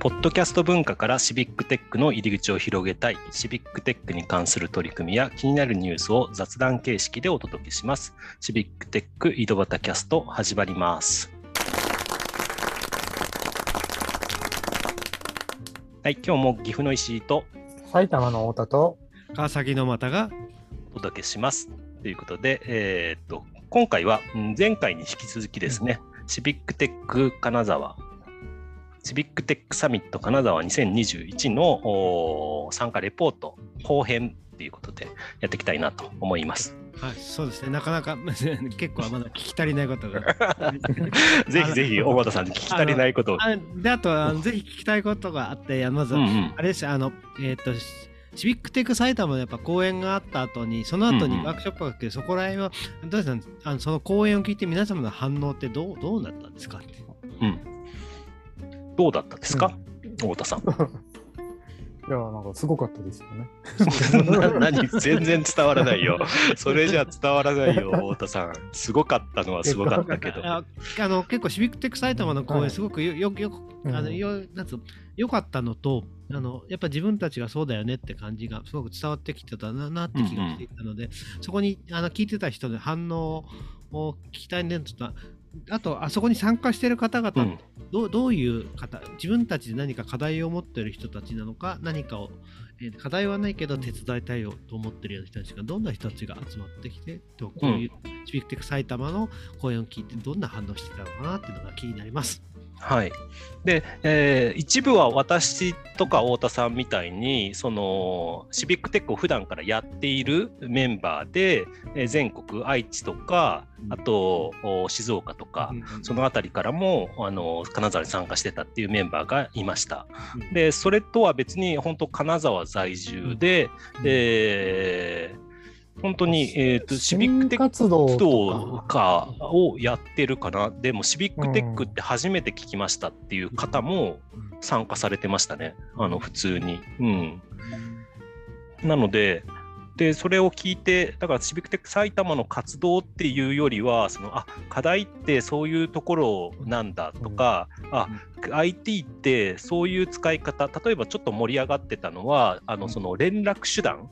ポッドキャスト文化からシビックテックの入り口を広げたい、シビックテックに関する取り組みや気になるニュースを雑談形式でお届けします。シビックテック井戸端キャスト始まります。はい、今日も岐阜の石井と埼玉の太田と、川崎の又がお届けします。ということで、えーっと今回はうん前回に引き続きですね、シビックテック金沢、シビックテックサミット金沢2021の参加レポート後編ということでやっていきたいなと思います。はい、そうですね、なかなか 結構まだ聞き足りないことが。ぜひぜひ、大和さんに聞き足りないことを。あであとあの、ぜひ聞きたいことがあって、まず、うんうんあれですよあの、えっ、と、シシビックテック埼玉のやっぱ講演があった後に、その後にうんうんワークショップが来て、そこら辺は、どうですか？あのその講演を聞いて皆様の反応ってどうどうなったんですかって。うんどうだったですか、太田さん。いや、なんかすごかったですよね。な何？全然伝わらないよ。それじゃ伝わらないよ、太田さん。すごかったのはすごかったけど。ああの結構シビックテック埼玉の講はい演すごくよよようんあのよなんつうの良かったのとあのやっぱ自分たちがそうだよねって感じがすごく伝わってきてたななって気がしていたので、そこにあの聞いてた人の反応を聞きたいねとったあとあそこに参加している方々、うん。どうどういう方自分たちで何か課題を持っている人たちなのか何かを、えー課題はないけど手伝いたいよと思っているような人たちがどんな人たちが集まってきてとこういうシビックテック埼玉の講演を聞いてどんな反応してたのかなっていうのが気になります。はい。で、えー一部は私とか太田さんみたいに、そのシビックテックを普段からやっているメンバーで、えー全国、愛知とか、あとお静岡とか、そのあたりからもあの金沢に参加してたっていうメンバーがいました。うん。で、それとは別に本当金沢在住で、えー本当に、えーとシビックテック活動かかをやってるかな。でもシビックテックって初めて聞きましたっていう方も参加されてましたね。あの普通に。うん。なので、でそれを聞いて、だからシビックテック埼玉の活動っていうよりは、そのあ課題ってそういうところなんだとか、あ IT ってそういう使い方、例えばちょっと盛り上がってたのは、あのその連絡手段、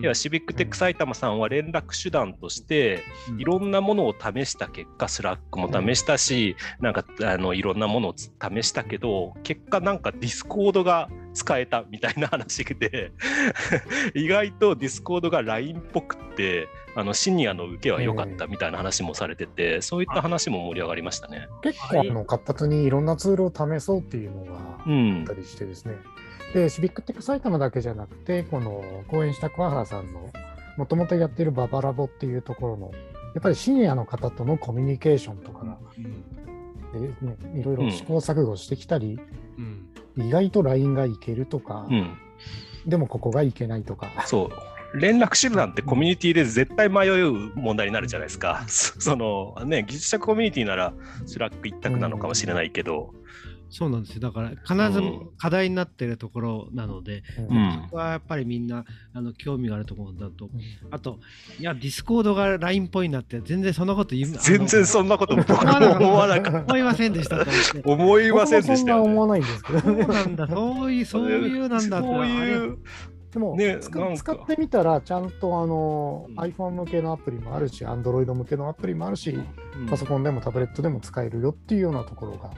要はシビックテック埼玉さんは連絡手段として、いろんなものを試した結果、 Slack も試したし、なんかあのいろんなものを試したけど、結果なんか Discord が使えたみたいな話で、意外と Discord が LINE っぽくって、あのシニアの受けは良かったみたいな話もされてて、そういった話も盛り上がりましたね。結構あの活発にいろんなツールを試そうっていうのがあうんった。りしてですね。で、シビックテック埼玉だけじゃなくて、この講演した桑原さんのもともとやってるババラボっていうところの、やっぱりシニアの方とのコミュニケーションとかが、でね、いろいろ試行錯誤してきたり、うん意外と LINE がいけるとか、うん。でもここがいけないとか。そう。連絡手段ってコミュニティで絶対迷う問題になるじゃないですか。そ そのね、技術者コミュニティなら Slack 一択なのかもしれないけど、そうなんですよ。だから必ずうん課題になっているところなので、うんうんそこはやっぱりみんなあの興味があるところだと。あと、いや、 Discord が LINE っぽいなって、全然そんなこと言う全然そんなこと僕思わなかったも思わなかっ思いませんでしたと思いませんで僕もそんなしたよ、ね。思わないんですけどそうね。なんだ、そういう、そういうなんだって。そういう、でも、ね使ってみたら、ちゃんとあの、うん iPhone 向けのアプリもあるし、Android 向けのアプリもあるし、うんパソコンでもタブレットでも使えるよっていうようなところが。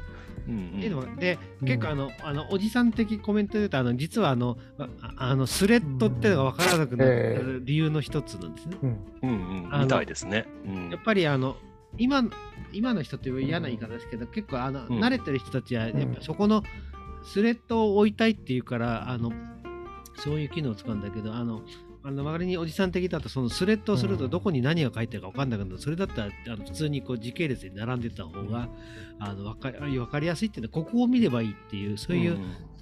うんっていうのはでうん。結構あの、あのおじさん的コメントで言うとあの実はあのああのスレッドっていうのが分からなくなえる理由の一つなんですね。うん。うんうん。あのみたいですね。うん。やっぱりあの今今の人って嫌な言い方ですけど、結構あの、ん。慣れてる人たちはやっうんぱそこのスレッドを置いたいっていうからあのそういう機能を使うんだけどあのあの周りにおじさん的だとそのスレッドをするうんとどこに何が書いてあるか分かんなくなる。それだったらあの普通にこう時系列に並んでた方が、あの分か分かりやすいっていうのはここを見ればいいっていうそういう、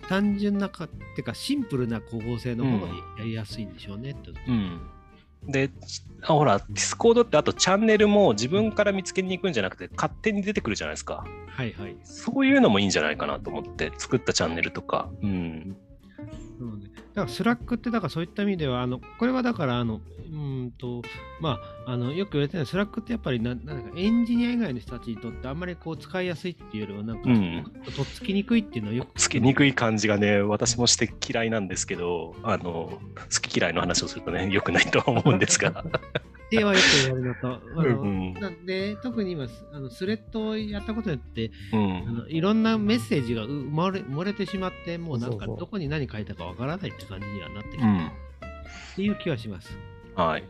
単純なかってかシンプルな構成のものにやりやすいんでしょうねって、うん。であほらディスコードってあとチャンネルも自分から見つけに行くんじゃなくて勝手に出てくるじゃないですか。はいはい。そういうのもいいんじゃないかなと思って作ったチャンネルとか、うん、そうね、だから Slack ってだからそういった意味ではあのこれはだからあのうんとまああのよく言われてる Slack ってやっぱりななんかエンジニア以外の人たちにとってあんまりこう使いやすいっていうよりはなんか、うん。とっつきにくいっていうのはよくつけにくい感じがね、私もして嫌いなんですけど、あの、好き嫌いの話をするとね、良くないとは思うんですが。ってはよく言われるのと、あのうんなんで特に今あのスレッドをやったことによってうあん。のいろんなメッセージがう埋もれ埋もれてしまってもうなんかどこに何書いたかわからないって感じにはなってきた、っうん。ていう気はします。はい。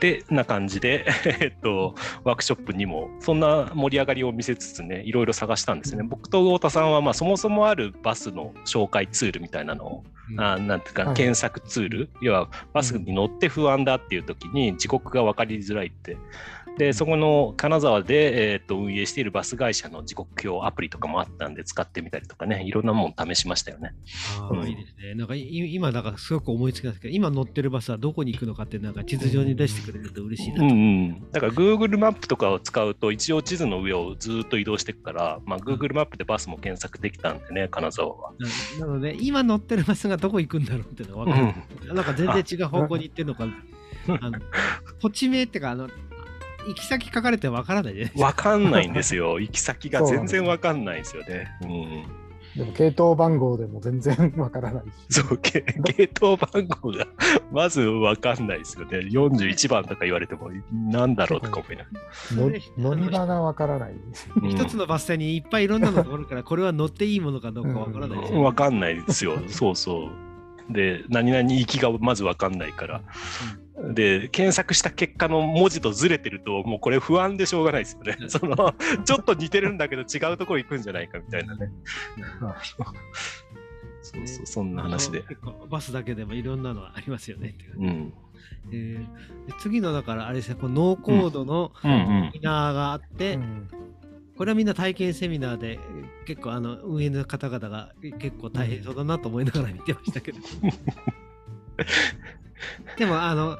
で、な感じで、えっと、ワークショップにも、そんな盛り上がりを見せつつね、いろいろ探したんですね。僕と太田さんは、まあ、そもそもあるバスの紹介ツールみたいなのを、うんあなんていうか、はい検索ツール、要はバスに乗って不安だっていう時に時刻が分かりづらいって。で、そこの金沢で、えー、と運営しているバス会社の時刻表アプリとかもあったんで使ってみたりとかね、いろんなもの試しましたよね。ああ、うんいいですね。なんかい今、だからすごく思いつきなんですけど、今乗ってるバスはどこに行くのかって、なんか地図上に出してくれると嬉しいなと。うんうん。だから Google マップとかを使うと一応地図の上をずっと移動していくから、まあ、Google マップでバスも検索できたんでね、金沢は。ななので、今乗ってるバスがどこ行くんだろうっていうのが分かる。なんか全然違う方向に行ってるのか、あの 土地名っていうか、あの行き先書かれて分からないじゃないですか。わかんないんですよ。行き先が全然わかんないんですよね。うん。でも系統番号でも全然わからないし。そう、ゲゲート番号が まずわかんないですよね。41番とか言われても、なんだろうとか思いながの乗り場がわからない。ら。一つのバス停にいっぱいいろんなのがあるから、これは乗っていいものかどうか分からないですよ。うんわかんないですよ。そうそう。で、何々行きがまずわかんないから。で、検索した結果の文字とずれてると、もうこれ不安でしょうがないですよね。その、ちょっと似てるんだけど違うところ行くんじゃないかみたいなね。そうそう、そんな話で。結構バスだけでもいろんなのありますよねっていううん。えーで次のだからあれですね、このノーコードのうんうんセミナーがあって、うんこれはみんな体験セミナーで結構あの運営の方々が結構大変そうだなと思いながら見てましたけど。でもあの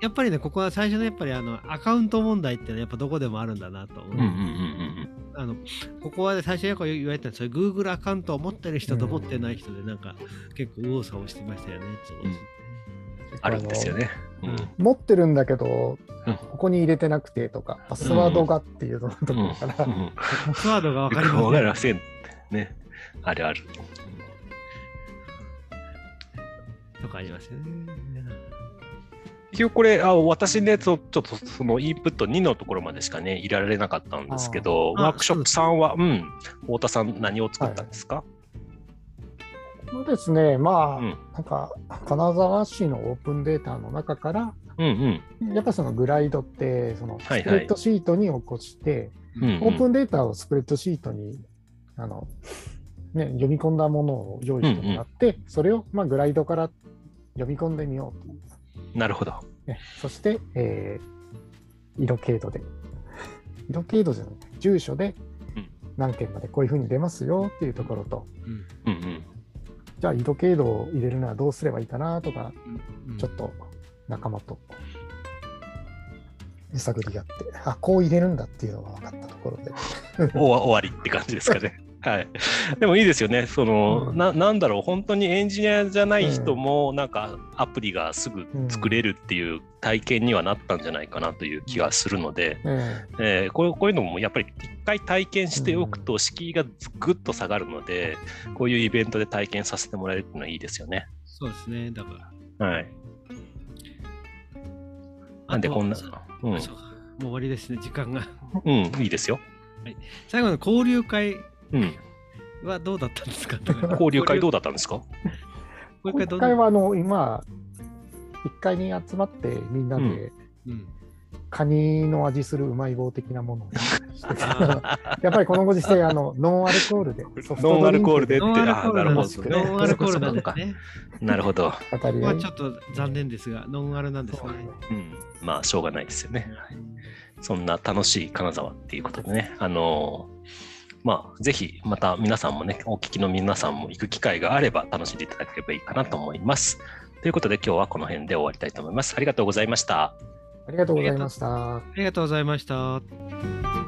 やっぱりねここは最初のやっぱりあのアカウント問題ってのはやっぱどこでもあるんだなと思う。あのここは、ね、最初よく言われたそういう Google アカウントを持ってる人と持ってない人でなんか結構右往左往してましたよね。うんあるんですよね。うんうん持ってるんだけど、うんここに入れてなくてとか、パスワードがっていうのところから、うんパスワードが分かりわかません。りません。ね。あるある。とかありますよね。一応これ、あ私ね、ちょちょっとそのインプット2のところまでしかね、入れられなかったんですけど、ワークショップ3は、うん、太田さん何を作ったんですか、そうですね、まあ、うん。なんか、金沢市のオープンデータの中から、うんやっぱそのグライドって、そのスはい。プレッドシートに起こして、うん。うん。うんオープンデータをスプレッドシートにあの、ね、読み込んだものを用意してもらって、それを、まあ、グライドから読み込んでみようと。なるほど。ね、そして、えー色経度で、色経度じゃない、住所でうん。何件までこういうふうに出ますよっていうところと、うん。うんうん。じゃあ色経度を入れるのはどうすればいいかなとか、うんちょっと仲間と揺さぐり合って、あこう入れるんだっていうのが分かったところで。終わりって感じですかね。はい。でもいいですよね。その、うんな、なんだろう、本当にエンジニアじゃない人も、なんかアプリがすぐ作れるっていう体験にはなったんじゃないかなという気がするので、ええーこういうこういうのもやっぱり一回体験しておくと敷居がぐっと下がるので、こういうイベントで体験させてもらえるっていうのはいいですよね。そうですね。だから。はい。なんでこんなうん、もう終わりですね、時間が。うん、いいですよ。最後の交流会うん。は どうだったんですか？交流会どうだだったんですか？交流会はあの今、1階に集まってみんなうんでうんカニの味するうまい棒的なものを やっぱりこのご時世あのノンアルコールで ソフトノンアルコールでって、ノンアルコあなるほどね。ね。ノンアルコールなんですね。なるほど。語り合いまあちょっと残念ですが、ノンアルなんですね。うん。まあ、しょうがないですよね。そんな楽しい金沢っていうことでね、あのーまあ、ぜひまた皆さんもね、お聞きの皆さんも行く機会があれば楽しんでいただければいいかなと思います。ということで今日はこの辺で終わりたいと思います。ありがとうございました。ありがとうございました。ありがとうございました。